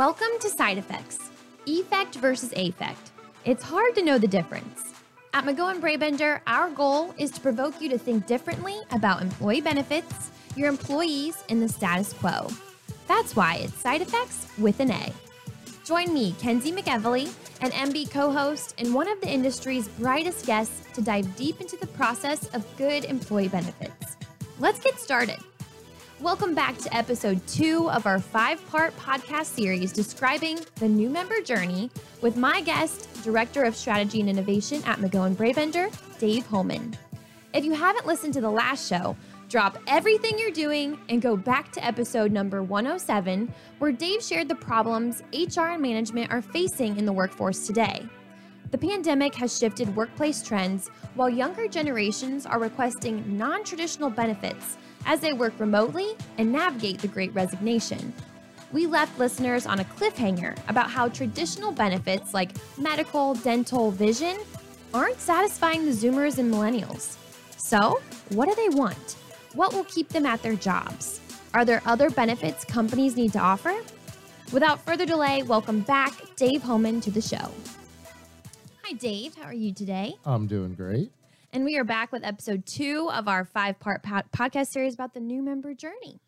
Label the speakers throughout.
Speaker 1: Welcome to Side Effects Effect versus Affect. It's hard to know the difference. At McGowan Brabender, our goal is to provoke you to think differently about employee benefits, your employees, and the status quo. That's why it's Side Effects with an A. Join me, Kenzie McEvely, an MB co host and one of the industry's brightest guests to dive deep into the process of good employee benefits. Let's get started. Welcome back to episode two of our five part podcast series describing the new member journey with my guest, Director of Strategy and Innovation at McGowan Brabender, Dave Holman. If you haven't listened to the last show, drop everything you're doing and go back to episode number 107, where Dave shared the problems HR and management are facing in the workforce today. The pandemic has shifted workplace trends, while younger generations are requesting non traditional benefits as they work remotely and navigate the great resignation. We left listeners on a cliffhanger about how traditional benefits like medical, dental, vision aren't satisfying the Zoomers and millennials. So, what do they want? What will keep them at their jobs? Are there other benefits companies need to offer? Without further delay, welcome back Dave Holman to the show. Hi, Dave. How are you today?
Speaker 2: I'm doing great.
Speaker 1: And we are back with episode two of our five part podcast series about the new member journey.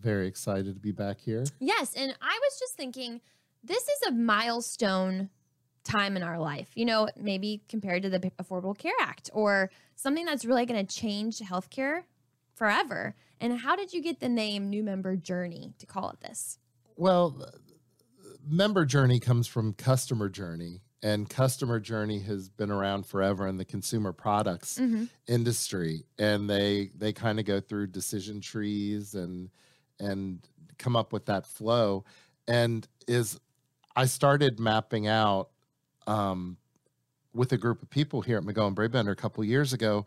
Speaker 2: Very excited to be back here.
Speaker 1: Yes. And I was just thinking, this is a milestone time in our life, you know, maybe compared to the Affordable Care Act or something that's really going to change healthcare forever. And how did you get the name New Member Journey to call it this?
Speaker 2: Well, member journey comes from customer journey and customer journey has been around forever in the consumer products mm-hmm. industry and they they kind of go through decision trees and and come up with that flow and is i started mapping out um, with a group of people here at mcgowan brabender a couple years ago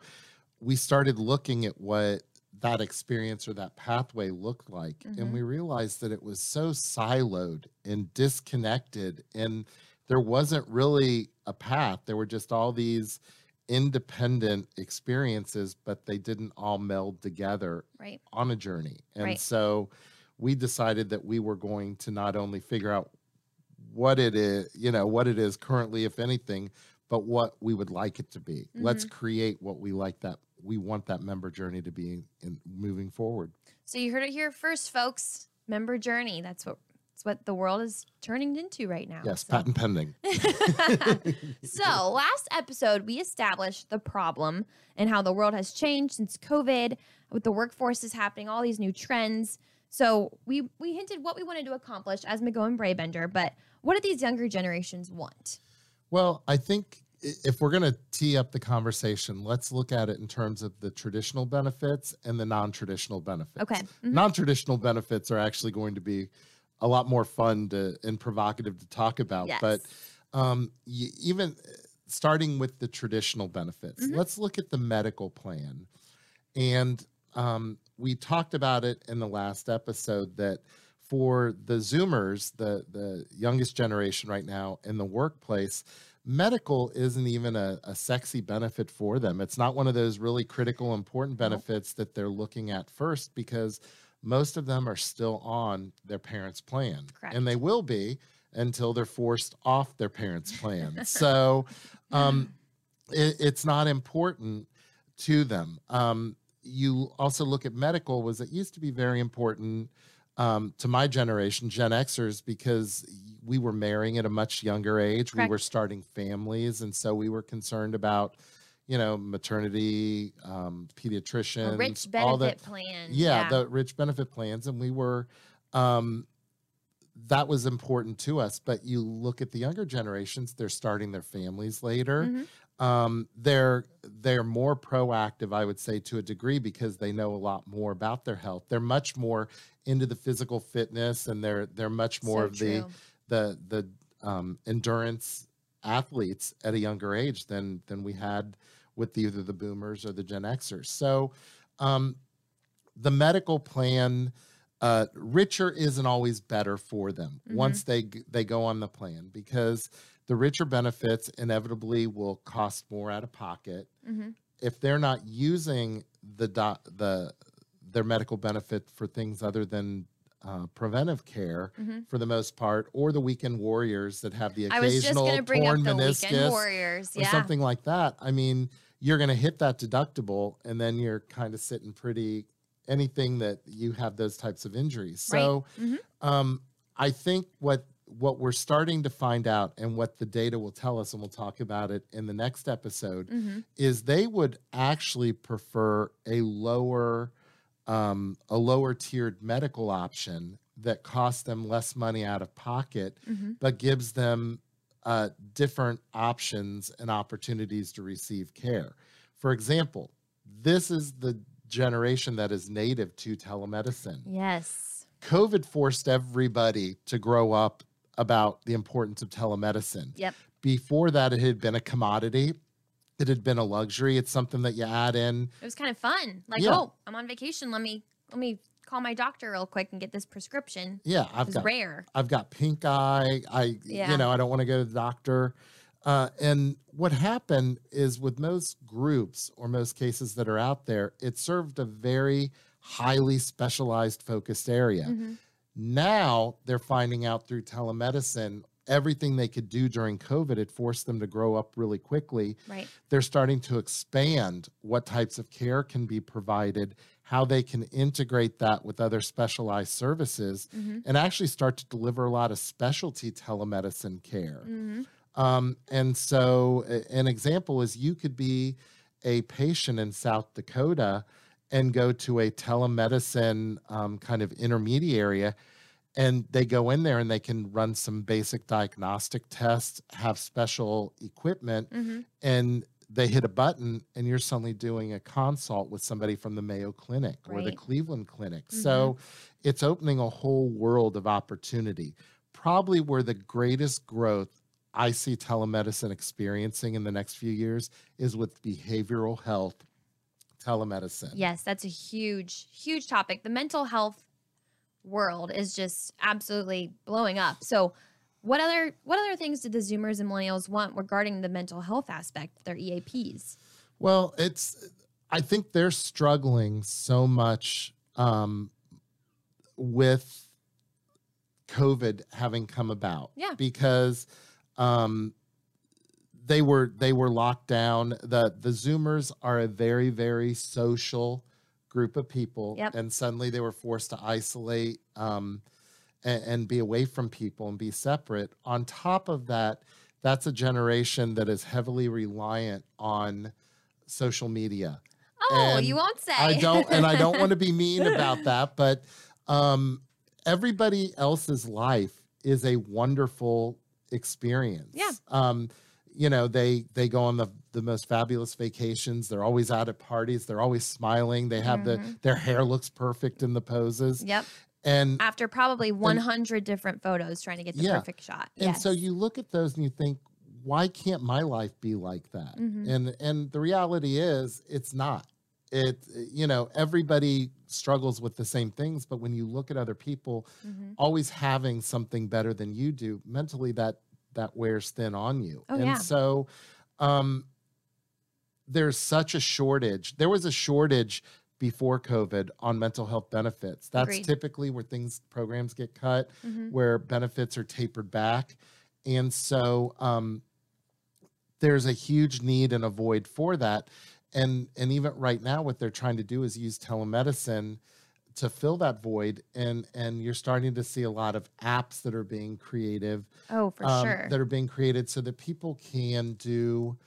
Speaker 2: we started looking at what that experience or that pathway looked like mm-hmm. and we realized that it was so siloed and disconnected and there wasn't really a path. There were just all these independent experiences, but they didn't all meld together
Speaker 1: right.
Speaker 2: on a journey. And
Speaker 1: right.
Speaker 2: so we decided that we were going to not only figure out what it is, you know, what it is currently, if anything, but what we would like it to be. Mm-hmm. Let's create what we like that we want that member journey to be in moving forward.
Speaker 1: So you heard it here first, folks. Member journey. That's what it's what the world is turning into right now.
Speaker 2: Yes, so. patent pending.
Speaker 1: so, last episode, we established the problem and how the world has changed since COVID, with the workforce is happening, all these new trends. So, we we hinted what we wanted to accomplish as McGowan Brabender, but what do these younger generations want?
Speaker 2: Well, I think if we're going to tee up the conversation, let's look at it in terms of the traditional benefits and the non traditional benefits.
Speaker 1: Okay. Mm-hmm.
Speaker 2: Non traditional benefits are actually going to be a lot more fun to and provocative to talk about.
Speaker 1: Yes.
Speaker 2: But um, even uh, starting with the traditional benefits, mm-hmm. let's look at the medical plan. And um, we talked about it in the last episode that for the Zoomers, the the youngest generation right now in the workplace, medical isn't even a, a, sexy benefit for them. It's not one of those really critical, important benefits that they're looking at first because most of them are still on their parents' plan.
Speaker 1: Correct.
Speaker 2: And they will be until they're forced off their parents' plan. so um, it, it's not important to them. Um, you also look at medical was it used to be very important um, to my generation, Gen Xers, because we were marrying at a much younger age.
Speaker 1: Correct.
Speaker 2: We were starting families, and so we were concerned about you know, maternity, um, pediatricians,
Speaker 1: a rich benefit
Speaker 2: all the,
Speaker 1: plan.
Speaker 2: Yeah, yeah, the rich benefit plans, and we were. Um, that was important to us, but you look at the younger generations; they're starting their families later. Mm-hmm. Um, they're they're more proactive, I would say, to a degree because they know a lot more about their health. They're much more into the physical fitness, and they're they're much more
Speaker 1: so
Speaker 2: of the the the um, endurance athletes at a younger age than than we had with either the boomers or the Gen Xers. So um, the medical plan, uh, richer isn't always better for them mm-hmm. once they they go on the plan because the richer benefits inevitably will cost more out of pocket. Mm-hmm. If they're not using the do- the their medical benefit for things other than uh, preventive care
Speaker 1: Mhm.
Speaker 2: for the most part, or the weekend warriors that have the
Speaker 1: I was just
Speaker 2: occasional torn
Speaker 1: the
Speaker 2: meniscus
Speaker 1: warriors.
Speaker 2: or something like that. I mean, you're going to hit that deductible, and then you're kind of sitting pretty. Anything that you have those types of injuries.
Speaker 1: Right.
Speaker 2: So,
Speaker 1: Mhm.
Speaker 2: um, I think what what we're starting to find out, and what the data will tell us, and we'll talk about it in the next episode,
Speaker 1: Mhm.
Speaker 2: is they would actually prefer a lower um, a lower tiered medical option that costs them less money out of pocket
Speaker 1: Mhm.
Speaker 2: but gives them uh, different options and opportunities to receive care for example this is the generation that is native to telemedicine
Speaker 1: Yes.
Speaker 2: covid forced everybody to grow up about the importance of telemedicine
Speaker 1: Yep.
Speaker 2: before that it had been a commodity it had been a luxury it's something that you add in
Speaker 1: It was kind of fun. Like,
Speaker 2: Yeah.
Speaker 1: oh, I'm on vacation. Let me let me call my doctor real quick and get this prescription.
Speaker 2: yeah i've got
Speaker 1: rare.
Speaker 2: i've got pink eye i
Speaker 1: Yeah.
Speaker 2: you know i don't want to go to the doctor uh, and what happened is with most groups or most cases that are out there it served a very highly specialized focused area
Speaker 1: Mhm.
Speaker 2: now they're finding out through telemedicine everything they could do during covid it forced them to grow up really quickly
Speaker 1: Right.
Speaker 2: they're starting to expand what types of care can be provided, how they can integrate that with other specialized services,
Speaker 1: Mhm.
Speaker 2: and actually start to deliver a lot of specialty telemedicine care.
Speaker 1: Mhm.
Speaker 2: Um, and so, an example is you could be a patient in South Dakota and go to a telemedicine um, kind of intermediary and they go in there and they can run some basic diagnostic tests have special equipment
Speaker 1: Mhm.
Speaker 2: and they hit a button and you're suddenly doing a consult with somebody from the Mayo Clinic or the Cleveland Clinic. So it's opening a whole world of opportunity. Probably where the greatest growth I see telemedicine experiencing in the next few years is with behavioral health telemedicine.
Speaker 1: Yes, that's a huge, huge topic. The mental health world is just absolutely blowing up. So, what other what other things did the Zoomers and Millennials want regarding the mental health aspect of their EAPs?
Speaker 2: Well, it's I think they're struggling so much um, with COVID having come about.
Speaker 1: Yeah.
Speaker 2: Because um, they were they were locked down. The the Zoomers are a very, very social group of people.
Speaker 1: Yep.
Speaker 2: And suddenly they were forced to isolate um, and, and be away from people and be separate. On top of that, that's a generation that is heavily reliant on social media.
Speaker 1: Oh,
Speaker 2: And
Speaker 1: you won't say.
Speaker 2: I don't, and I don't want to be mean about that, but um, everybody else's life is a wonderful experience.
Speaker 1: Yeah.
Speaker 2: Um, you know, they they go on the the most fabulous vacations. They're always out at parties. They're always smiling. They have the
Speaker 1: Mhm.
Speaker 2: their hair looks perfect in the poses,
Speaker 1: Yep.
Speaker 2: and
Speaker 1: After probably 100 different photos trying to get the
Speaker 2: Yeah.
Speaker 1: perfect shot.
Speaker 2: and so you look at those and you think, why can't my life be like that?
Speaker 1: Mhm.
Speaker 2: And and the reality is, it's not. It you know everybody struggles with the same things, but when you look at other people
Speaker 1: Mhm.
Speaker 2: always having something better than you do, mentally that that wears thin on you.
Speaker 1: Oh,
Speaker 2: and
Speaker 1: yeah.
Speaker 2: so um there's such a shortage. There was a shortage before COVID on mental health benefits. That's
Speaker 1: Agreed.
Speaker 2: typically where things programs get cut
Speaker 1: Mhm.
Speaker 2: where benefits are tapered back. And so um, there's a huge need and a void for that. And, and even right now, what they're trying to do is use telemedicine to fill that void. And, and you're starting to see a lot of apps that are being creative,
Speaker 1: Oh, for
Speaker 2: um,
Speaker 1: sure.
Speaker 2: that are being created so that people can do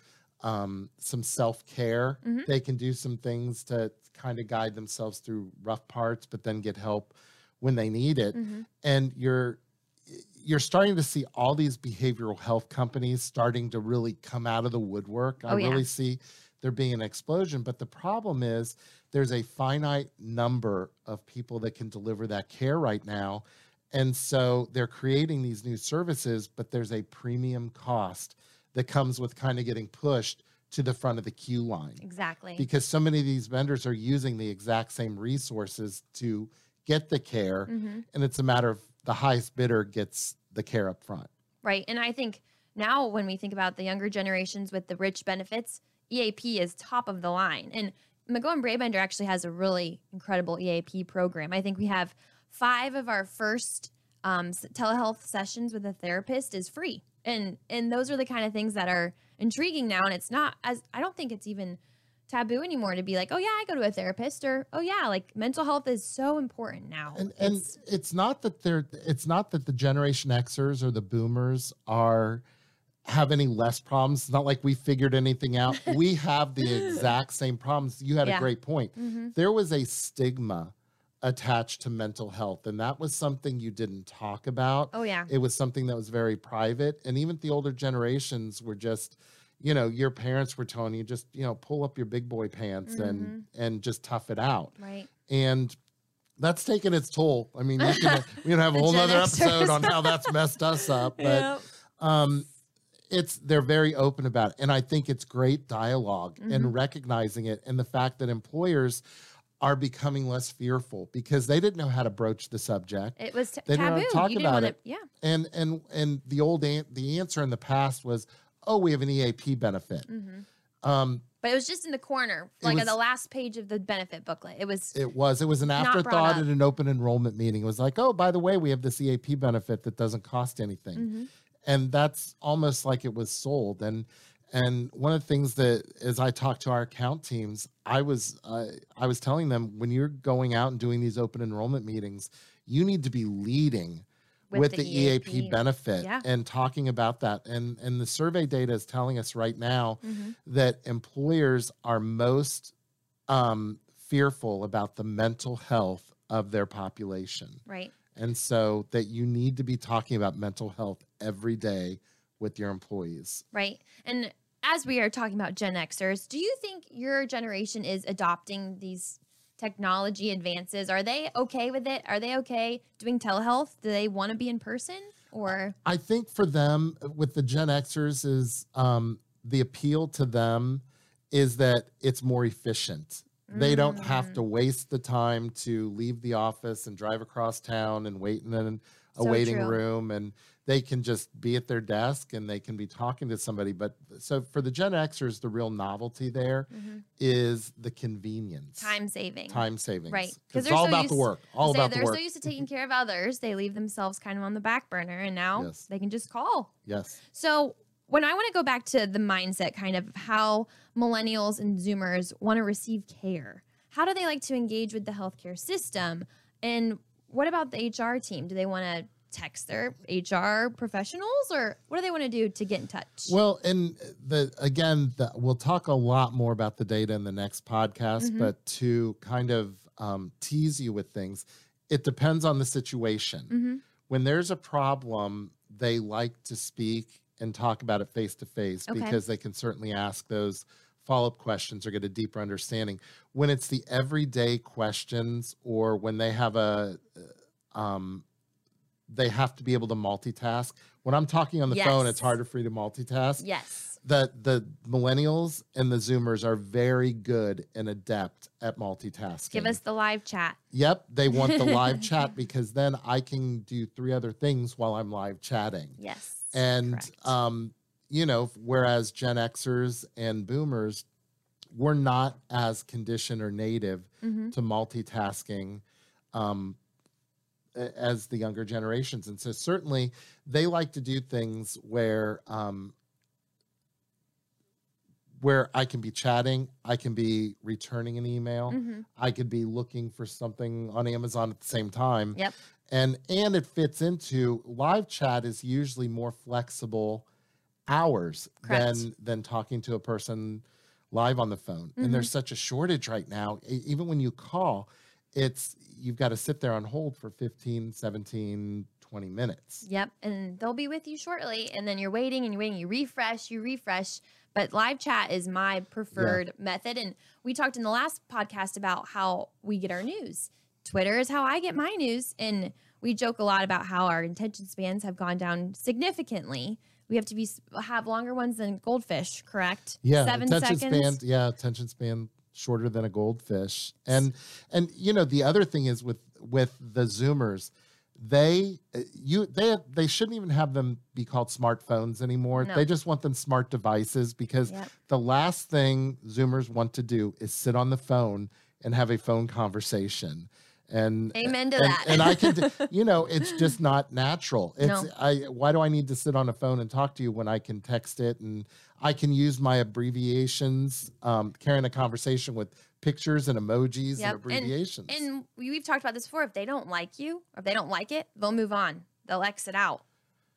Speaker 2: um, some self care.
Speaker 1: Mhm.
Speaker 2: They can do some things to kind of guide themselves through rough parts, but then get help when they need it
Speaker 1: Mhm.
Speaker 2: and you're you're starting to see all these behavioral health companies starting to really come out of the woodwork. I
Speaker 1: Oh, yeah.
Speaker 2: really see there being an explosion, but the problem is there's a finite number of people that can deliver that care right now. And so they're creating these new services, but there's a premium cost that comes with kind of getting pushed to the front of the queue line
Speaker 1: Exactly.
Speaker 2: because so many of these vendors are using the exact same resources to get the care
Speaker 1: Mhm.
Speaker 2: and it's a matter of the highest bidder gets the care up front.
Speaker 1: Right. And I think now when we think about the younger generations with the rich benefits, EAP is top of the line. And McGowan Brabender actually has a really incredible EAP program. I think we have five of our first um, telehealth sessions with a therapist is free, and and those are the kind of things that are intriguing now. And it's not as I don't think it's even taboo anymore to be like, oh yeah, I go to a therapist, or oh yeah, like mental health is so important now.
Speaker 2: and and
Speaker 1: It's-
Speaker 2: it's, not that they're it's not that the generation xers or the boomers are have any less problems it's not like we figured anything out we have the exact same problems you had
Speaker 1: Yeah.
Speaker 2: a great point
Speaker 1: Mhm.
Speaker 2: there was a stigma attached to mental health and that was something you didn't talk about
Speaker 1: oh yeah,
Speaker 2: it was something that was very private and even the older generations were just you know your parents were telling you just you know pull up your big boy pants and and just tough it out
Speaker 1: right.
Speaker 2: and that's taken its toll. I mean, you can, we can have a whole other episode on how that's messed us up, but
Speaker 1: Yep.
Speaker 2: um, it's they're very open about it, and I think it's great dialog
Speaker 1: Mm-hmm.
Speaker 2: and recognizing it, and the fact that employers are becoming less fearful because they didn't know how to broach the subject,
Speaker 1: It was t-
Speaker 2: They didn't
Speaker 1: taboo.
Speaker 2: talk
Speaker 1: you
Speaker 2: about it.
Speaker 1: Yeah.
Speaker 2: and and and the old an- the answer in the past was, oh, we have an EAP benefit.
Speaker 1: hmm
Speaker 2: Um,
Speaker 1: But it was just in the corner, like
Speaker 2: was-
Speaker 1: at the last page of the benefit booklet. It was
Speaker 2: It was. It was an afterthought at an open enrollment meeting. It was like, oh, by the way, we have this EAP benefit that doesn't cost anything,
Speaker 1: Mhm.
Speaker 2: And that's almost like it was sold. And and one of the things that, as I talked to our account teams, I was uh, I was telling them when you're going out and doing these open enrollment meetings, you need to be leading with, the, EAP, benefit
Speaker 1: Yeah.
Speaker 2: and talking about that. And and the survey data is telling us right now
Speaker 1: Mhm.
Speaker 2: that employers are most um, fearful about the mental health of their population.
Speaker 1: right.
Speaker 2: And so that you need to be talking about mental health every day with your employees.
Speaker 1: Right. And as we are talking about Gen Xers, do you think your generation is adopting these technology advances? Are they okay with it? Are they okay doing telehealth? Do they want to be in person or
Speaker 2: I think for them, with the Gen Xers, is um, the appeal to them is that it's more efficient. They don't have
Speaker 1: Mm.
Speaker 2: to waste the time to leave the office and drive across town and wait in a
Speaker 1: So
Speaker 2: waiting
Speaker 1: true.
Speaker 2: room. And they can just be at their desk and they can be talking to somebody. But so for the Gen Xers, the real novelty there mm-hmm. is the convenience,
Speaker 1: time saving?
Speaker 2: time saving,
Speaker 1: right?
Speaker 2: Because it's all
Speaker 1: so
Speaker 2: about the work. All about the
Speaker 1: they're so used to taking care of others, they leave themselves kind of on the back burner and now
Speaker 2: Yes.
Speaker 1: they can just call.
Speaker 2: yes.
Speaker 1: So, when I want to go back to the mindset kind of how millennials and Zoomers want to receive care, how do they like to engage with the healthcare system? And what about the HR team? Do they want to text their HR professionals or what do they want to do to get in touch?
Speaker 2: Well, and the again, the, we'll talk a lot more about the data in the next podcast,
Speaker 1: Mhm.
Speaker 2: but to kind of um, tease you with things, it depends on the situation.
Speaker 1: hmm
Speaker 2: When there's a problem, they like to speak and talk about it face to face because they can certainly ask those follow up questions or get a deeper understanding. When it's the everyday questions or when they have a, uh, um, they have to be able to multitask. When I'm talking on the phone, it's harder for you to multitask
Speaker 1: Yes.
Speaker 2: the the millennials and the zoomers are very good and adept at multitasking
Speaker 1: Give us the live chat.
Speaker 2: yep they want the live chat because then i can do three other things while i'm live chatting
Speaker 1: Yes.
Speaker 2: and
Speaker 1: correct.
Speaker 2: um you know whereas gen xers and boomers were not as conditioned or native
Speaker 1: Mhm.
Speaker 2: to multitasking um, as the younger generations. And so certainly they like to do things where um, where I can be chatting, I can be returning an email,
Speaker 1: Mhm.
Speaker 2: I could be looking for something on Amazon at the same time.
Speaker 1: Yep.
Speaker 2: And and it fits into live chat is usually more flexible hours
Speaker 1: Correct.
Speaker 2: than than talking to a person live on the phone. And there's such a shortage right now. Even when you call, it's you've got to sit there on hold for 15, 17, 20 minutes.
Speaker 1: Yep. And they'll be with you shortly. And then you're waiting and you're waiting. You refresh, you refresh. But live chat is my preferred method. And we talked in the last podcast about how we get our news. Twitter is how I get my news. And we joke a lot about how our attention spans have gone down significantly. We have to be have longer ones than goldfish, correct?
Speaker 2: Yeah,
Speaker 1: Seven
Speaker 2: attention
Speaker 1: seconds.
Speaker 2: span. Yeah, attention span shorter than a goldfish. And and you know the other thing is with with the Zoomers, they uh, you they they shouldn't even have them be called smartphones anymore.
Speaker 1: No.
Speaker 2: They just want them smart devices because
Speaker 1: Yep.
Speaker 2: the last thing Zoomers want to do is sit on the phone and have a phone conversation. And
Speaker 1: Amen to
Speaker 2: and,
Speaker 1: that.
Speaker 2: and I can, you know, it's just not natural. It's
Speaker 1: No.
Speaker 2: I. Why do I need to sit on a phone and talk to you when I can text it and I can use my abbreviations, um, carrying a conversation with pictures and emojis
Speaker 1: Yep,
Speaker 2: and abbreviations.
Speaker 1: And we, we've talked about this before. If they don't like you or if they don't like it, they'll move on. They'll exit out.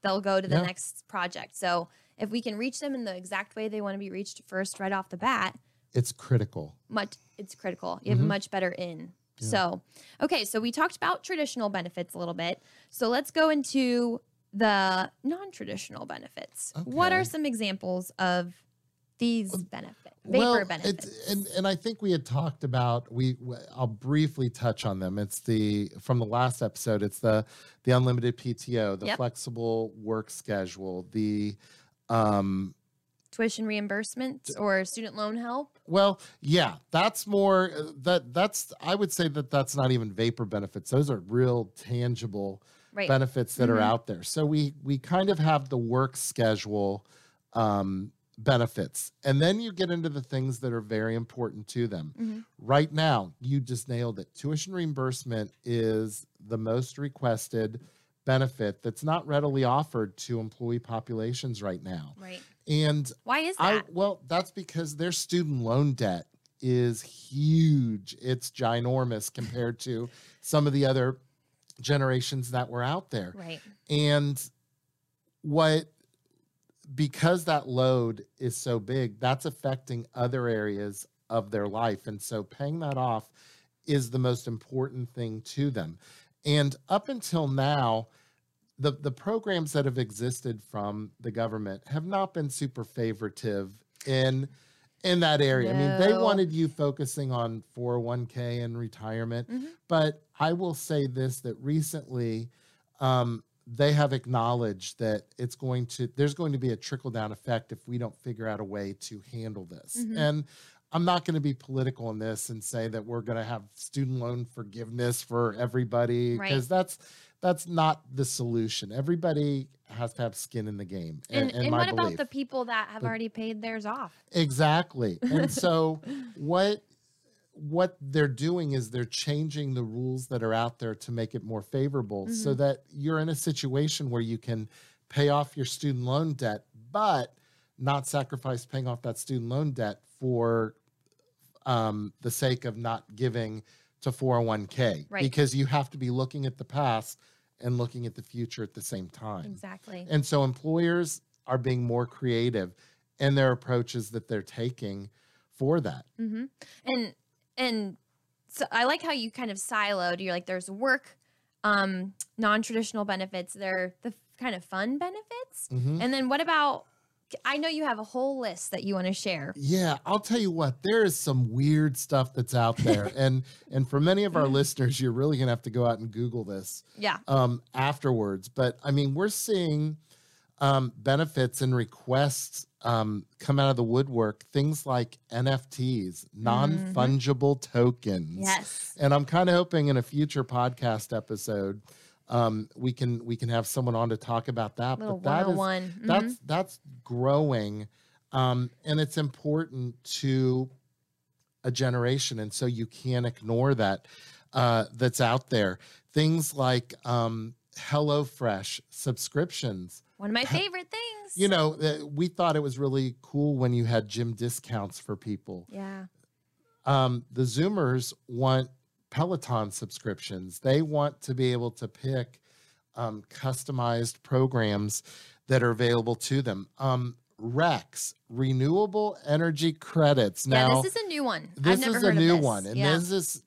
Speaker 1: They'll go to the
Speaker 2: Yeah.
Speaker 1: next project. So if we can reach them in the exact way they want to be reached first, right off the bat,
Speaker 2: it's critical.
Speaker 1: much it's critical. You have a
Speaker 2: Mhm.
Speaker 1: much better in.
Speaker 2: Yeah.
Speaker 1: So, okay, so we talked about traditional benefits a little bit. So let's go into the non-traditional benefits. What are some examples of these benefits? Vapor
Speaker 2: well,
Speaker 1: benefits.
Speaker 2: It's, and and I think we had talked about we. I'll briefly touch on them. It's the from the last episode. It's the the unlimited PTO, the
Speaker 1: Yep.
Speaker 2: flexible work schedule, the um
Speaker 1: Tuition reimbursements or student loan help.
Speaker 2: Well, yeah, that's more uh, that that's I would say that that's not even vapor benefits. Those are real tangible
Speaker 1: Right.
Speaker 2: benefits that
Speaker 1: Mhm.
Speaker 2: are out there. So we we kind of have the work schedule um benefits. And then you get into the things that are very important to them.
Speaker 1: Mhm.
Speaker 2: Right now, you just nailed it. Tuition reimbursement is the most requested benefit that's not readily offered to employee populations right now.
Speaker 1: Right.
Speaker 2: And
Speaker 1: Why is that?
Speaker 2: I well, that's because their student loan debt is huge. It's ginormous compared to some of the other generations that were out there.
Speaker 1: right.
Speaker 2: And what because that load is so big, that's affecting other areas of their life. And so paying that off is the most important thing to them. And up until now, the, the programs that have existed from the government have not been super favoritive in in that area. I mean, they wanted you focusing on 401k and retirement,
Speaker 1: Mhm.
Speaker 2: but I will say this that recently um, they have acknowledged that it's going to there's going to be a trickle down effect if we don't figure out a way to handle this.
Speaker 1: Mhm.
Speaker 2: And I'm not going to be political in this and say that we're going to have student loan forgiveness for everybody
Speaker 1: Right.
Speaker 2: because that's that's not the solution. Everybody has to have skin in the game.
Speaker 1: And, and
Speaker 2: my
Speaker 1: what about the people that have
Speaker 2: But-
Speaker 1: already paid theirs off?
Speaker 2: Exactly. And so what what they're doing is they're changing the rules that are out there to make it more favorable so
Speaker 1: Mhm.
Speaker 2: that you're in a situation where you can pay off your student loan debt but not sacrifice paying off that student loan debt for um, the sake of not giving to 401k
Speaker 1: Right.
Speaker 2: because you have to be looking at the past and looking at the future at the same time.
Speaker 1: Exactly.
Speaker 2: And so employers are being more creative in their approaches that they're taking for that.
Speaker 1: hmm And and so I like how you kind of siloed. You're like, there's work, um, non-traditional benefits. They're the kind of fun benefits.
Speaker 2: Mhm.
Speaker 1: And then what about? I know you have a whole list that you want to share.
Speaker 2: Yeah, I'll tell you what, there is some weird stuff that's out there. and and for many of our listeners, you're really gonna have to go out and Google this
Speaker 1: Yeah.
Speaker 2: um afterwards. But I mean, we're seeing um benefits and requests um come out of the woodwork, things like NFTs, non-fungible tokens.
Speaker 1: Yes.
Speaker 2: and i'm kind of hoping in a future podcast episode um, we can we can have someone on to talk about that
Speaker 1: Little
Speaker 2: but that is
Speaker 1: 101. Mhm.
Speaker 2: that's that's growing um, and it's important to a generation and so you can't ignore that uh, that's out there things like um, HelloFresh subscriptions
Speaker 1: One of my favorite things.
Speaker 2: you know uh, we thought it was really cool when you had gym discounts for people
Speaker 1: Yeah.
Speaker 2: um, the Zoomers want Peloton subscriptions. They want to be able to pick um, customized programs that are available to them. Um, RECs, renewable energy credits.
Speaker 1: yeah.
Speaker 2: Now,
Speaker 1: This is a new one.
Speaker 2: This is a new one, and
Speaker 1: yeah.
Speaker 2: this is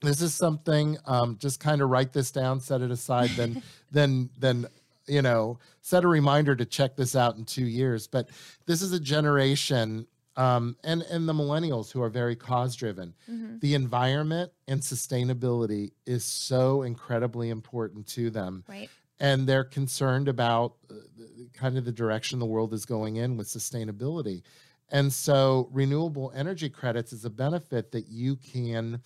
Speaker 2: this is something. Um, just kind of write this down, set it aside, then then then you know set a reminder to check this out in two years. But this is a generation. Um, and and the millennials who are very cause driven
Speaker 1: Mhm.
Speaker 2: the environment and sustainability is so incredibly important to them
Speaker 1: Right.
Speaker 2: and they're concerned about uh, kind of the direction the world is going in with sustainability and so renewable energy credits is a benefit that you can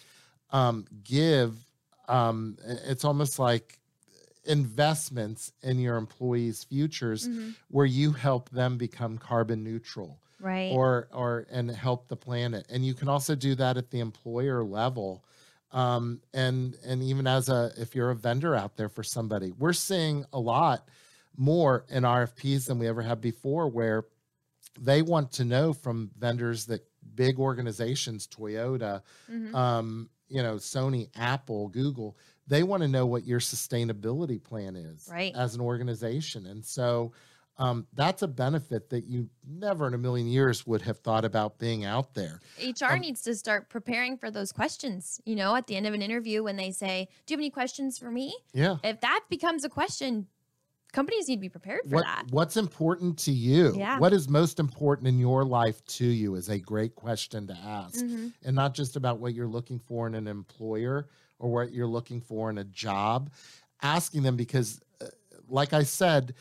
Speaker 2: um, give um, it's almost like investments in your employees futures
Speaker 1: Mhm.
Speaker 2: where you help them become carbon neutral
Speaker 1: Right.
Speaker 2: or or and help the planet and you can also do that at the employer level um, and and even as a if you're a vendor out there for somebody we're seeing a lot more in rfps than we ever have before where they want to know from vendors that big organizations toyota
Speaker 1: Mhm.
Speaker 2: um, you know sony apple google they want to know what your sustainability plan is
Speaker 1: Right.
Speaker 2: as an organization and so um, that's a benefit that you never in a million years would have thought about being out there
Speaker 1: HR
Speaker 2: Um,
Speaker 1: needs to start preparing for those questions. You know, at the end of an interview, when they say, "Do you have any questions for me?"
Speaker 2: yeah
Speaker 1: If that becomes a question, companies need to be prepared for
Speaker 2: what
Speaker 1: that.
Speaker 2: what's important to you
Speaker 1: Yeah.
Speaker 2: what is most important in your life to you is a great question to ask
Speaker 1: Mhm.
Speaker 2: and not just about what you're looking for in an employer or what you're looking for in a job asking them because uh, like i said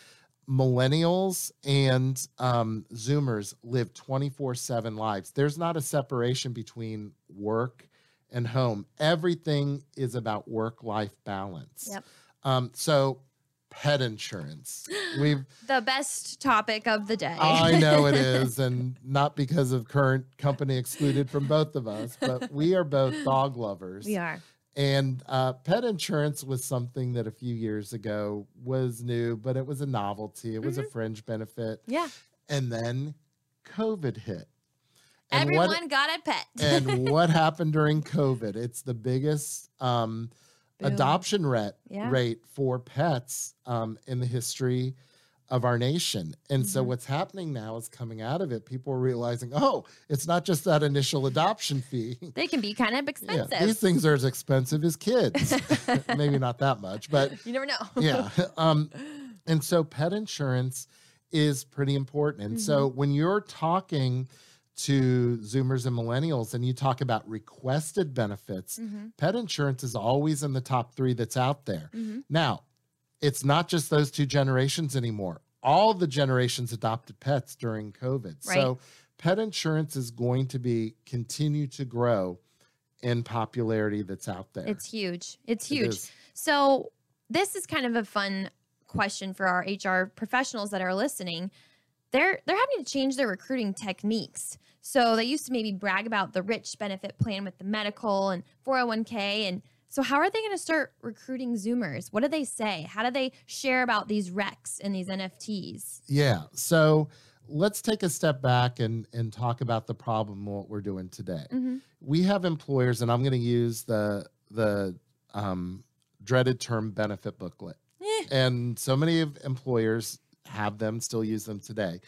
Speaker 2: millennials and um, zoomers live 24-7 lives there's not a separation between work and home everything is about work-life balance
Speaker 1: Yep.
Speaker 2: um, so pet insurance we've
Speaker 1: The best topic of the day.
Speaker 2: I know it is, and not because of current company excluded from both of us, but we are both dog lovers.
Speaker 1: we are.
Speaker 2: And uh, pet insurance was something that a few years ago was new, but it was a novelty. It was a fringe benefit.
Speaker 1: Yeah.
Speaker 2: And then COVID hit. And
Speaker 1: Everyone
Speaker 2: what,
Speaker 1: got a pet.
Speaker 2: and what happened during COVID? It's the biggest um, adoption rate,
Speaker 1: Yeah.
Speaker 2: rate for pets um, in the history of our nation. And so
Speaker 1: Mhm.
Speaker 2: what's happening now is coming out of it, people are realizing, oh, it's not just that initial adoption fee.
Speaker 1: They can be kind of
Speaker 2: Yeah,
Speaker 1: expensive.
Speaker 2: these things are as expensive as kids. Maybe not that much, but
Speaker 1: you never know.
Speaker 2: yeah. Um, and so pet insurance is pretty important. And so
Speaker 1: Mm-hmm.
Speaker 2: when you're talking to Zoomers and millennials and you talk about requested benefits,
Speaker 1: Mhm.
Speaker 2: pet insurance is always in the top three that's out there.
Speaker 1: Mhm.
Speaker 2: Now, it's not just those two generations anymore. All the generations adopted pets during COVID. So pet insurance is going to be continue to grow in popularity that's out there.
Speaker 1: It's huge. It's huge.
Speaker 2: is.
Speaker 1: So, this is kind of a fun question for our HR professionals that are listening. They're they're having to change their recruiting techniques. So, they used to maybe brag about the rich benefit plan with the medical and 401k and so how are they going to start recruiting zoomers? What do they say? How do they share about these recs and these NFTs?
Speaker 2: Yeah. So let's take a step back and, and talk about the problem what we're doing today.
Speaker 1: hmm
Speaker 2: We have employers, and I'm going to use the the um, dreaded term benefit booklet.
Speaker 1: Eh.
Speaker 2: And so many of employers have them, still use them today.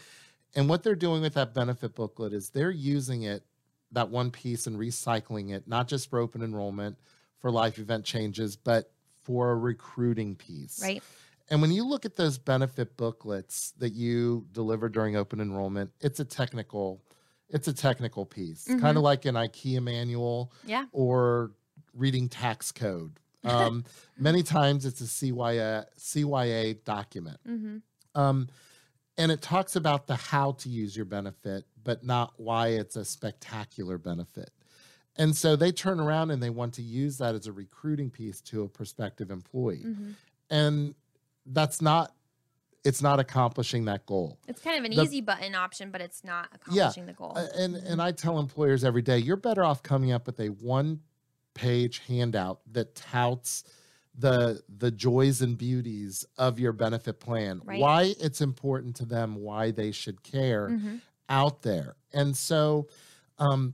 Speaker 2: And what they're doing with that benefit booklet is they're using it, that one piece, and recycling it, not just for open enrollment, for life event changes, but for a recruiting piece.
Speaker 1: Right?
Speaker 2: And when you look at those benefit booklets that you deliver during open enrollment, it's a technical, it's a technical piece, kind
Speaker 1: Mhm.
Speaker 2: of like an IKEA manual
Speaker 1: Yeah.
Speaker 2: or reading tax code. Um, many times it's a CYA, CYA document.
Speaker 1: hmm
Speaker 2: Um, and it talks about the how to use your benefit, but not why it's a spectacular benefit. And so they turn around and they want to use that as a recruiting piece to a prospective employee
Speaker 1: hmm
Speaker 2: and that's not it's not accomplishing that goal
Speaker 1: It's kind of an
Speaker 2: The-
Speaker 1: easy button option, but it's not accomplishing the goal.
Speaker 2: And
Speaker 1: Mhm.
Speaker 2: and i tell employers every day you're better off coming up with a one page handout that touts the the joys and beauties of your benefit plan
Speaker 1: Right.
Speaker 2: why it's important to them why they should care
Speaker 1: Mhm.
Speaker 2: out there and so um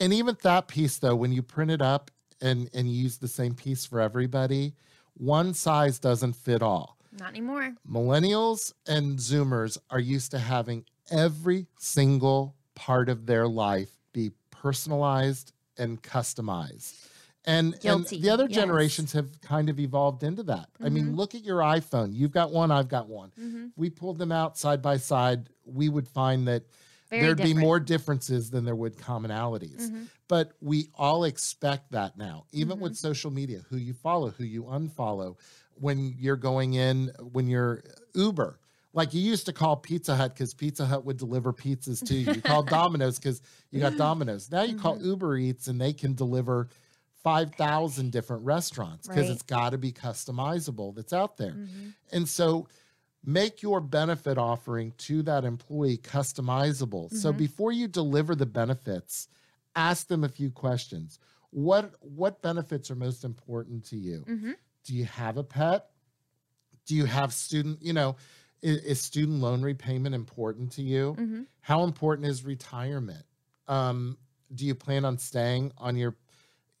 Speaker 2: and even that piece though when you print it up and and use the same piece for everybody one size doesn't fit all.
Speaker 1: Not anymore.
Speaker 2: millennials and zoomers are used to having every single part of their life be personalized and customized. And, and the other
Speaker 1: yes.
Speaker 2: generations have kind of evolved into that. I mean
Speaker 1: Mhm.
Speaker 2: look at your iphone. You've got one i've got one.
Speaker 1: Hmm
Speaker 2: we pulled them out side by side. We would find that
Speaker 1: Very
Speaker 2: there'd
Speaker 1: different.
Speaker 2: be more differences than there would commonalities
Speaker 1: Mhm.
Speaker 2: but we all expect that now even
Speaker 1: Mm-hmm.
Speaker 2: with social media who you follow who you unfollow when you're going in when you're uber like you used to call pizza hut because pizza hut would deliver pizzas to you you called domino's because you got domino's now you call
Speaker 1: Mm-hmm.
Speaker 2: uber eats and they can deliver 5000 different restaurants because
Speaker 1: Right.
Speaker 2: it's got to be customizable that's out there
Speaker 1: Mhm.
Speaker 2: and so make your benefit offering to that employee customizable. So
Speaker 1: Mhm.
Speaker 2: before you deliver the benefits, ask them a few questions. what what benefits are most important to you?
Speaker 1: Mm-hmm.
Speaker 2: Do you have a pet? Do you have student, you know, is, is student loan repayment important to you?
Speaker 1: Mm-hmm.
Speaker 2: How important is retirement? Um, do you plan on staying on your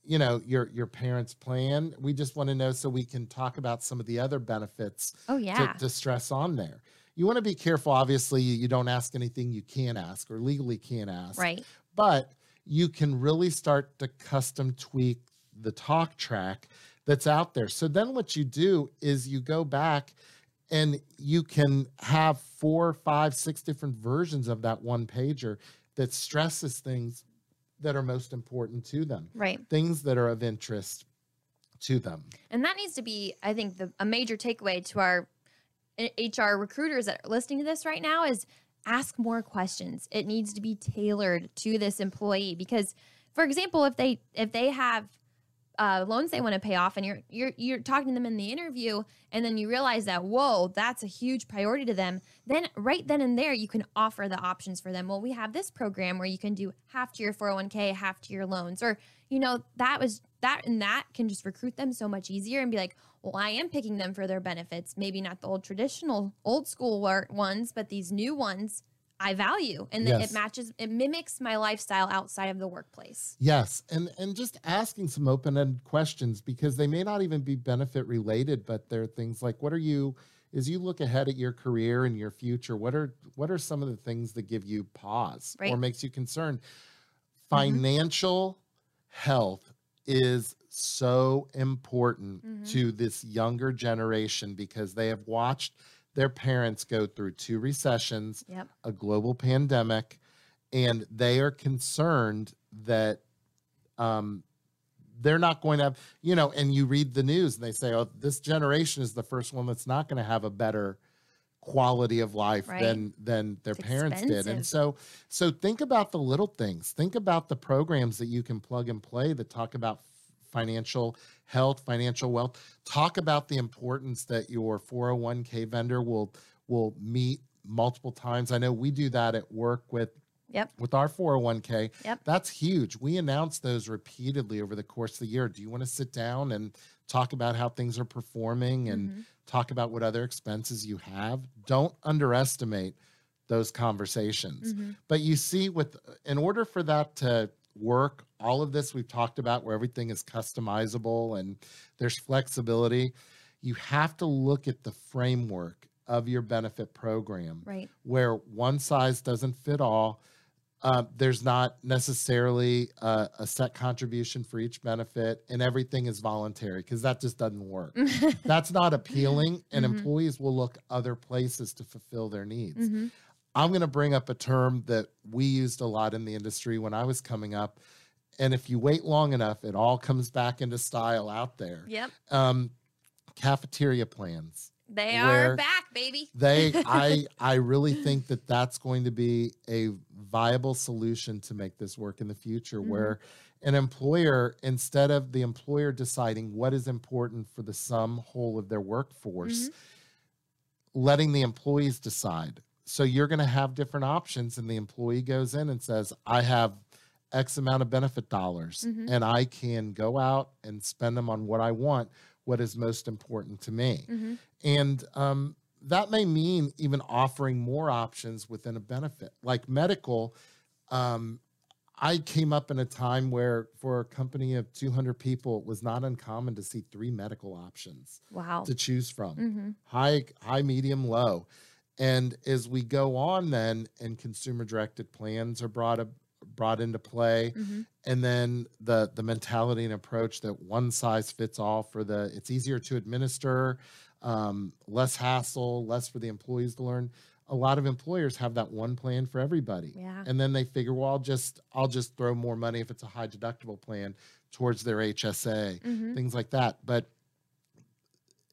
Speaker 2: you know your your parents plan we just want to know so we can talk about some of the other benefits
Speaker 1: Oh yeah.
Speaker 2: to, to stress on there you want to be careful obviously you, you don't ask anything you can't ask or legally can't ask
Speaker 1: right.
Speaker 2: but you can really start to custom tweak the talk track that's out there. So then what you do is you go back and you can have four, five, six different versions of that one pager that stresses things that are most important to them,
Speaker 1: Right.
Speaker 2: things that are of interest to them.
Speaker 1: And that needs to be, I think, the, a major takeaway to our eh, HR recruiters that are listening to this right now is ask more questions. It needs to be tailored to this employee because, for example, if they if they have uh, loans they want to pay off, and you're you're you're talking to them in the interview, and then you realize that whoa, that's a huge priority to them. Then right then and there, you can offer the options for them. Well, we have this program where you can do half to your 401k, half to your loans, or you know that was that and that can just recruit them so much easier and be like, well, I am picking them for their benefits. Maybe not the old traditional, old school ones, but these new ones I value, and that
Speaker 2: Yes.
Speaker 1: it matches, it mimics my lifestyle outside of the workplace.
Speaker 2: Yes, and and just asking some open-ended questions because they may not even be benefit related, but they're things like what are you as you look ahead at your career and your future, what are what are some of the things that give you pause or makes you concerned? Financial health is so important
Speaker 1: Mhm.
Speaker 2: to this younger generation because they have watched their parents go through two recessions,
Speaker 1: Yep.
Speaker 2: a global pandemic, and they are concerned that um, they're not going to have, you know, and you read the news and they say, oh, this generation is the first one that's not going to have a better quality of life
Speaker 1: Right.
Speaker 2: than than their
Speaker 1: It's
Speaker 2: parents did and so so think about the little things think about the programs that you can plug and play that talk about financial health financial wealth talk about the importance that your 401k vendor will will meet multiple times i know we do that at work with
Speaker 1: Yep.
Speaker 2: with our 401k
Speaker 1: Yep.
Speaker 2: that's huge we announce those repeatedly over the course of the year do you want to sit down and talk about how things are performing and
Speaker 1: Mhm.
Speaker 2: talk about what other expenses you have don't underestimate those conversations
Speaker 1: Mhm.
Speaker 2: but you see with in order for that to work all of this we've talked about where everything is customizable and there's flexibility you have to look at the framework of your benefit program
Speaker 1: Right.
Speaker 2: where one size doesn't fit all. Uh, there's not necessarily a, a set contribution for each benefit, and everything is voluntary because that just doesn't work. That's not appealing, and
Speaker 1: Mhm.
Speaker 2: employees will look other places to fulfill their needs.
Speaker 1: Mhm.
Speaker 2: I'm going to bring up a term that we used a lot in the industry when I was coming up. And if you wait long enough, it all comes back into style out there.
Speaker 1: Yep.
Speaker 2: Um, cafeteria plans
Speaker 1: They are back, baby.
Speaker 2: they i i really think that that's going to be a viable solution to make this work in the future
Speaker 1: Mhm.
Speaker 2: where an employer instead of the employer deciding what is important for the sum whole of their workforce letting the employees decide so you're going to have different options and the employee goes in and says i have x amount of benefit dollars
Speaker 1: Mhm.
Speaker 2: and i can go out and spend them on what i want what is most important to me
Speaker 1: Mhm.
Speaker 2: and um, that may mean even offering more options within a benefit, like medical. Um, I came up in a time where, for a company of 200 people, it was not uncommon to see three medical options
Speaker 1: Wow.
Speaker 2: to choose from
Speaker 1: hmm
Speaker 2: high, high, medium, low. And as we go on, then, and consumer directed plans are brought up, brought into play
Speaker 1: hmm
Speaker 2: and then the the mentality and approach that one size fits all for the it's easier to administer um, less hassle less for the employees to learn. A lot of employers have that one plan for everybody.
Speaker 1: Yeah.
Speaker 2: and then they figure well i'll just i'll just throw more money if it's a high deductible plan towards their hsa
Speaker 1: hmm
Speaker 2: things like that. But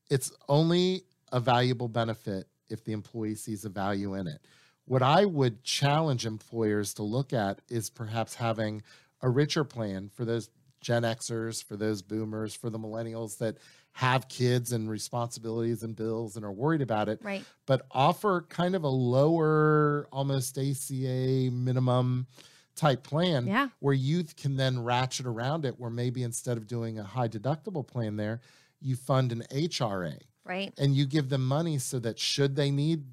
Speaker 2: it's only a valuable benefit if the employee sees a value in it what i would challenge employers to look at is perhaps having a richer plan for those gen xers for those boomers for the millennials that have kids and responsibilities and bills and are worried about it
Speaker 1: Right.
Speaker 2: but offer kind of a lower almost ACA minimum type plan
Speaker 1: Yeah.
Speaker 2: where youth can then ratchet around it where maybe instead of doing a high deductible plan there you fund an HRA
Speaker 1: Right.
Speaker 2: and you give them money so that should they need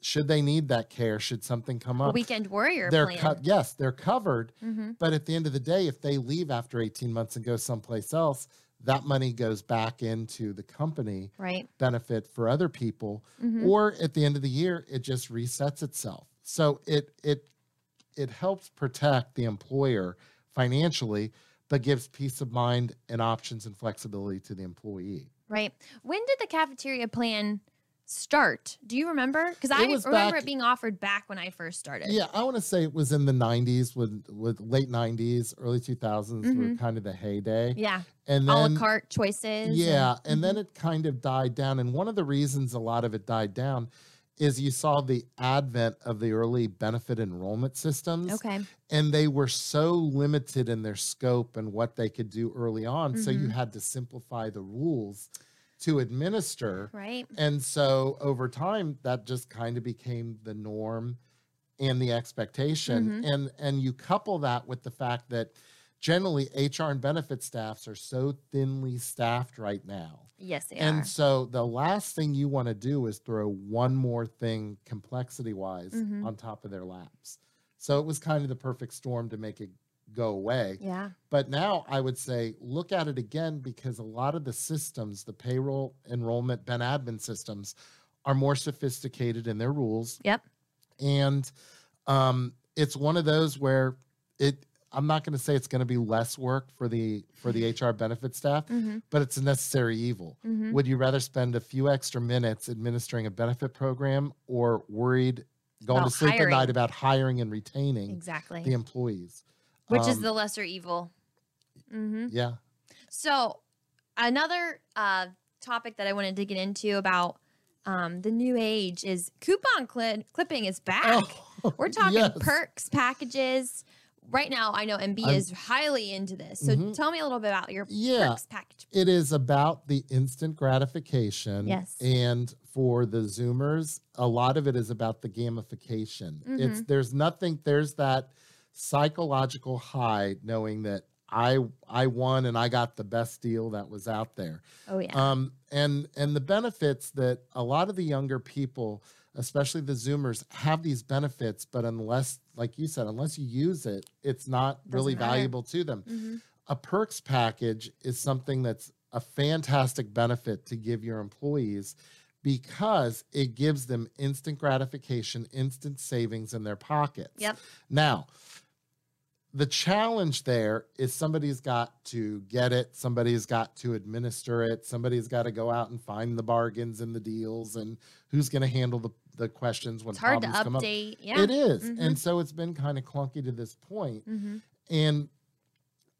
Speaker 2: should they need that care should something come up A
Speaker 1: weekend warrior
Speaker 2: they're
Speaker 1: plan.
Speaker 2: co- yes they're covered
Speaker 1: hmm
Speaker 2: but at the end of the day if they leave after 18 months and go someplace else that money goes back into the company
Speaker 1: Right.
Speaker 2: benefit for other people
Speaker 1: Mhm.
Speaker 2: or at the end of the year it just resets itself so it it it helps protect the employer financially but gives peace of mind and options and flexibility to the employee
Speaker 1: Right. When did the cafeteria plan start? Do you remember? Because I remember
Speaker 2: back-
Speaker 1: it being offered back when I first started.
Speaker 2: yeah i want to say it was in the 90s with with late 90s early 2000s were
Speaker 1: Mhm.
Speaker 2: kind of the heyday
Speaker 1: Yeah.
Speaker 2: and
Speaker 1: A la
Speaker 2: then
Speaker 1: carte choices.
Speaker 2: Yeah, and,
Speaker 1: Mhm.
Speaker 2: then it kind of died down. And one of the reasons a lot of it died down is you saw the advent of the early benefit enrollment systems,
Speaker 1: Okay.
Speaker 2: and they were so limited in their scope and what they could do early on. So you
Speaker 1: Mhm.
Speaker 2: had to simplify the rules to administer.
Speaker 1: Right.
Speaker 2: And so over time, that just kind of became the norm and the expectation.
Speaker 1: Mhm.
Speaker 2: And and you couple that with the fact that generally HR and benefit staffs are so thinly staffed right now.
Speaker 1: Yes, they
Speaker 2: and
Speaker 1: are.
Speaker 2: so the last thing you want to do is throw one more thing complexity wise
Speaker 1: Mhm.
Speaker 2: on top of their laps. So it was kind of the perfect storm to make it go away.
Speaker 1: Yeah.
Speaker 2: But now I would say look at it again because a lot of the systems, the payroll, enrollment, Ben admin systems, are more sophisticated in their rules.
Speaker 1: Yep.
Speaker 2: And um, it's one of those where it. I'm not going to say it's going to be less work for the for the HR benefit staff,
Speaker 1: Mm-hmm.
Speaker 2: but it's a necessary evil.
Speaker 1: Mm-hmm.
Speaker 2: Would you rather spend a few extra minutes administering a benefit program or worried going
Speaker 1: About
Speaker 2: to sleep at night about hiring and retaining
Speaker 1: Exactly.
Speaker 2: the employees?
Speaker 1: Which is
Speaker 2: Um,
Speaker 1: the lesser evil. Mm-hmm.
Speaker 2: yeah.
Speaker 1: So, another uh, topic that I wanted to get into about um, the new age is coupon cli- clipping is back.
Speaker 2: Oh,
Speaker 1: We're talking
Speaker 2: yes.
Speaker 1: perks packages. Right now, I know MB
Speaker 2: I'm-
Speaker 1: is highly into this. So,
Speaker 2: Mhm.
Speaker 1: tell me a little bit about your
Speaker 2: Yeah.
Speaker 1: perks package.
Speaker 2: It is about the instant gratification.
Speaker 1: Yes.
Speaker 2: And for the Zoomers, a lot of it is about the gamification. It's
Speaker 1: Mm-hmm.
Speaker 2: there's nothing, there's that psychological high knowing that I I won and I got the best deal that was out there.
Speaker 1: Oh, yeah.
Speaker 2: Um, and and the benefits that a lot of the younger people, especially the Zoomers, have these benefits, but unless, like you said, unless you use it, it's not really
Speaker 1: Doesn't matter.
Speaker 2: valuable to them.
Speaker 1: hmm
Speaker 2: A perks package is something that's a fantastic benefit to give your employees because it gives them instant gratification, instant savings in their pockets.
Speaker 1: Yep.
Speaker 2: Now, the challenge there is somebody's got to get it, somebody's got to administer it, somebody's got to go out and find the bargains and the deals, and who's going to handle the, the questions when
Speaker 1: It's hard to
Speaker 2: problems come up.
Speaker 1: Yeah.
Speaker 2: It is.
Speaker 1: Mhm.
Speaker 2: And so it's been kind of clunky to this point.
Speaker 1: hmm
Speaker 2: And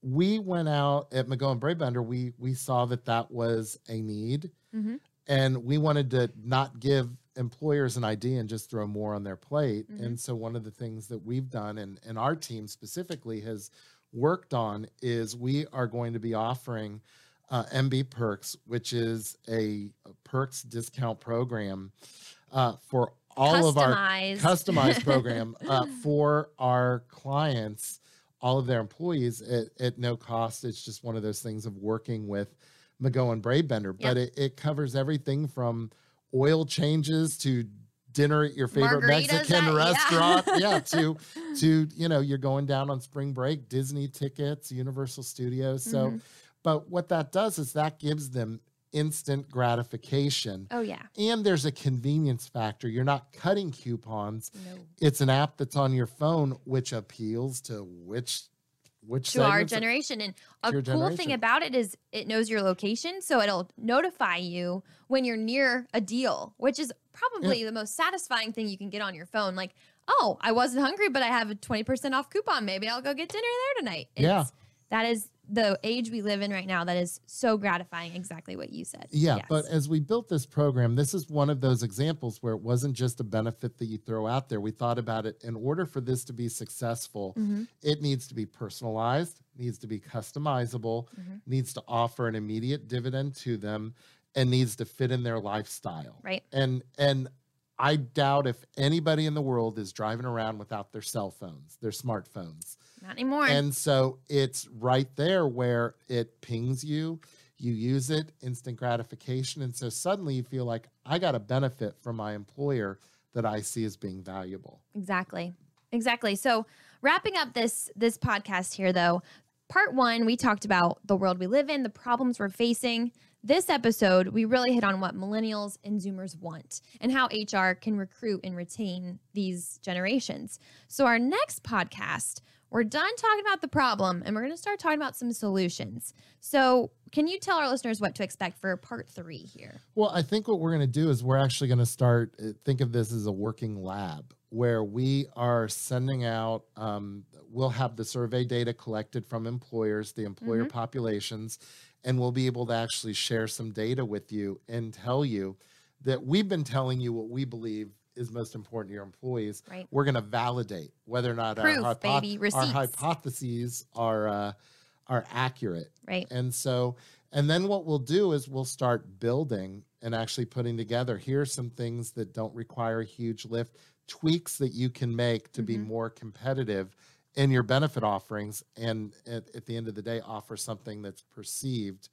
Speaker 2: we went out at McGowan Brabender, we we saw that that was a need
Speaker 1: hmm
Speaker 2: and we wanted to not give employers an idea and just throw more on their plate
Speaker 1: Mhm.
Speaker 2: and so one of the things that we've done and, and our team specifically has worked on is we are going to be offering uh, mb perks which is a, a perks discount program uh, for all of our
Speaker 1: Customized.
Speaker 2: customized program uh, for our clients, all of their employees at, at no cost. It's just one of those things of working with McGowan Brabender, but it, it covers everything from oil changes to dinner at your favorite
Speaker 1: Margaritas
Speaker 2: Mexican restaurant. Yeah. to to you know, you're going down on spring break, Disney tickets, Universal Studios. So
Speaker 1: Mhm.
Speaker 2: but what that does is that gives them instant gratification
Speaker 1: Oh, yeah.
Speaker 2: and there's a convenience factor. You're not cutting coupons.
Speaker 1: No.
Speaker 2: It's an app that's on your phone, which appeals to which which
Speaker 1: to our generation. And a cool thing about it is it knows your location, so it'll notify you when you're near a deal, which is probably the most satisfying thing you can get on your phone. Like, oh, I wasn't hungry, but I have a 20% off coupon. Maybe I'll go get dinner there tonight.
Speaker 2: Yeah.
Speaker 1: That is the age we live in right now. That is so gratifying. Exactly what you said.
Speaker 2: Yeah,
Speaker 1: Yes.
Speaker 2: but as we built this program, this is one of those examples where it wasn't just a benefit that you throw out there. We thought about it in order for this to be successful,
Speaker 1: Mhm.
Speaker 2: it needs to be personalized, needs to be customizable,
Speaker 1: Mhm.
Speaker 2: needs to offer an immediate dividend to them, and needs to fit in their lifestyle.
Speaker 1: Right.
Speaker 2: And and I doubt if anybody in the world is driving around without their cell phones, their smartphones.
Speaker 1: Not anymore.
Speaker 2: And so it's right there where it pings you, you use it, instant gratification. And so suddenly you feel like I got a benefit from my employer that I see as being valuable.
Speaker 1: Exactly. Exactly. So wrapping up this this podcast here though, part 1 we talked about the world we live in, the problems we're facing. This episode, we really hit on what millennials and zoomers want and how HR can recruit and retain these generations. So our next podcast, we're done talking about the problem and we're going to start talking about some solutions. So, can you tell our listeners what to expect for part three here?
Speaker 2: Well, I think what we're going to do is we're actually going to start, uh, think of this as a working lab where we are sending out, um, we'll have the survey data collected from employers, the employer
Speaker 1: Mhm.
Speaker 2: populations, and we'll be able to actually share some data with you and tell you that we've been telling you what we believe is most important to your employees.
Speaker 1: Right.
Speaker 2: We're going to validate whether or not
Speaker 1: Proof,
Speaker 2: our,
Speaker 1: baby,
Speaker 2: our hypotheses are uh, are accurate.
Speaker 1: Right.
Speaker 2: And so, and then what we'll do is we'll start building and actually putting together here are some things that don't require a huge lift, tweaks that you can make to be
Speaker 1: Mhm.
Speaker 2: more competitive in your benefit offerings. And at, at the end of the day, offer something that's perceived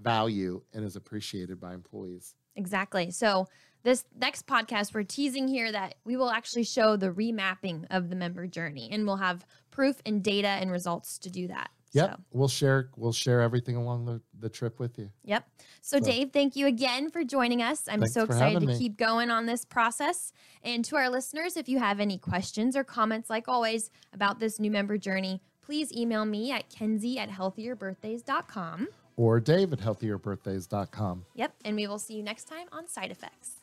Speaker 2: value and is appreciated by employees.
Speaker 1: Exactly. So, this next podcast, we're teasing here that we will actually show the remapping of the member journey and we'll have proof and data and results to do that.
Speaker 2: Yep.
Speaker 1: So,
Speaker 2: We'll share we'll share everything along the, the trip with you.
Speaker 1: yep. So,
Speaker 2: So-
Speaker 1: Dave, thank you again for joining us. I'm so excited to
Speaker 2: me.
Speaker 1: keep going on this process. And to our listeners, if you have any questions or comments, like always, about this new member journey, please email me at kenzie at healthierbirthdays.com.
Speaker 2: Or Dave at healthierbirthdays.com.
Speaker 1: Yep. And we will see you next time on Side Effects.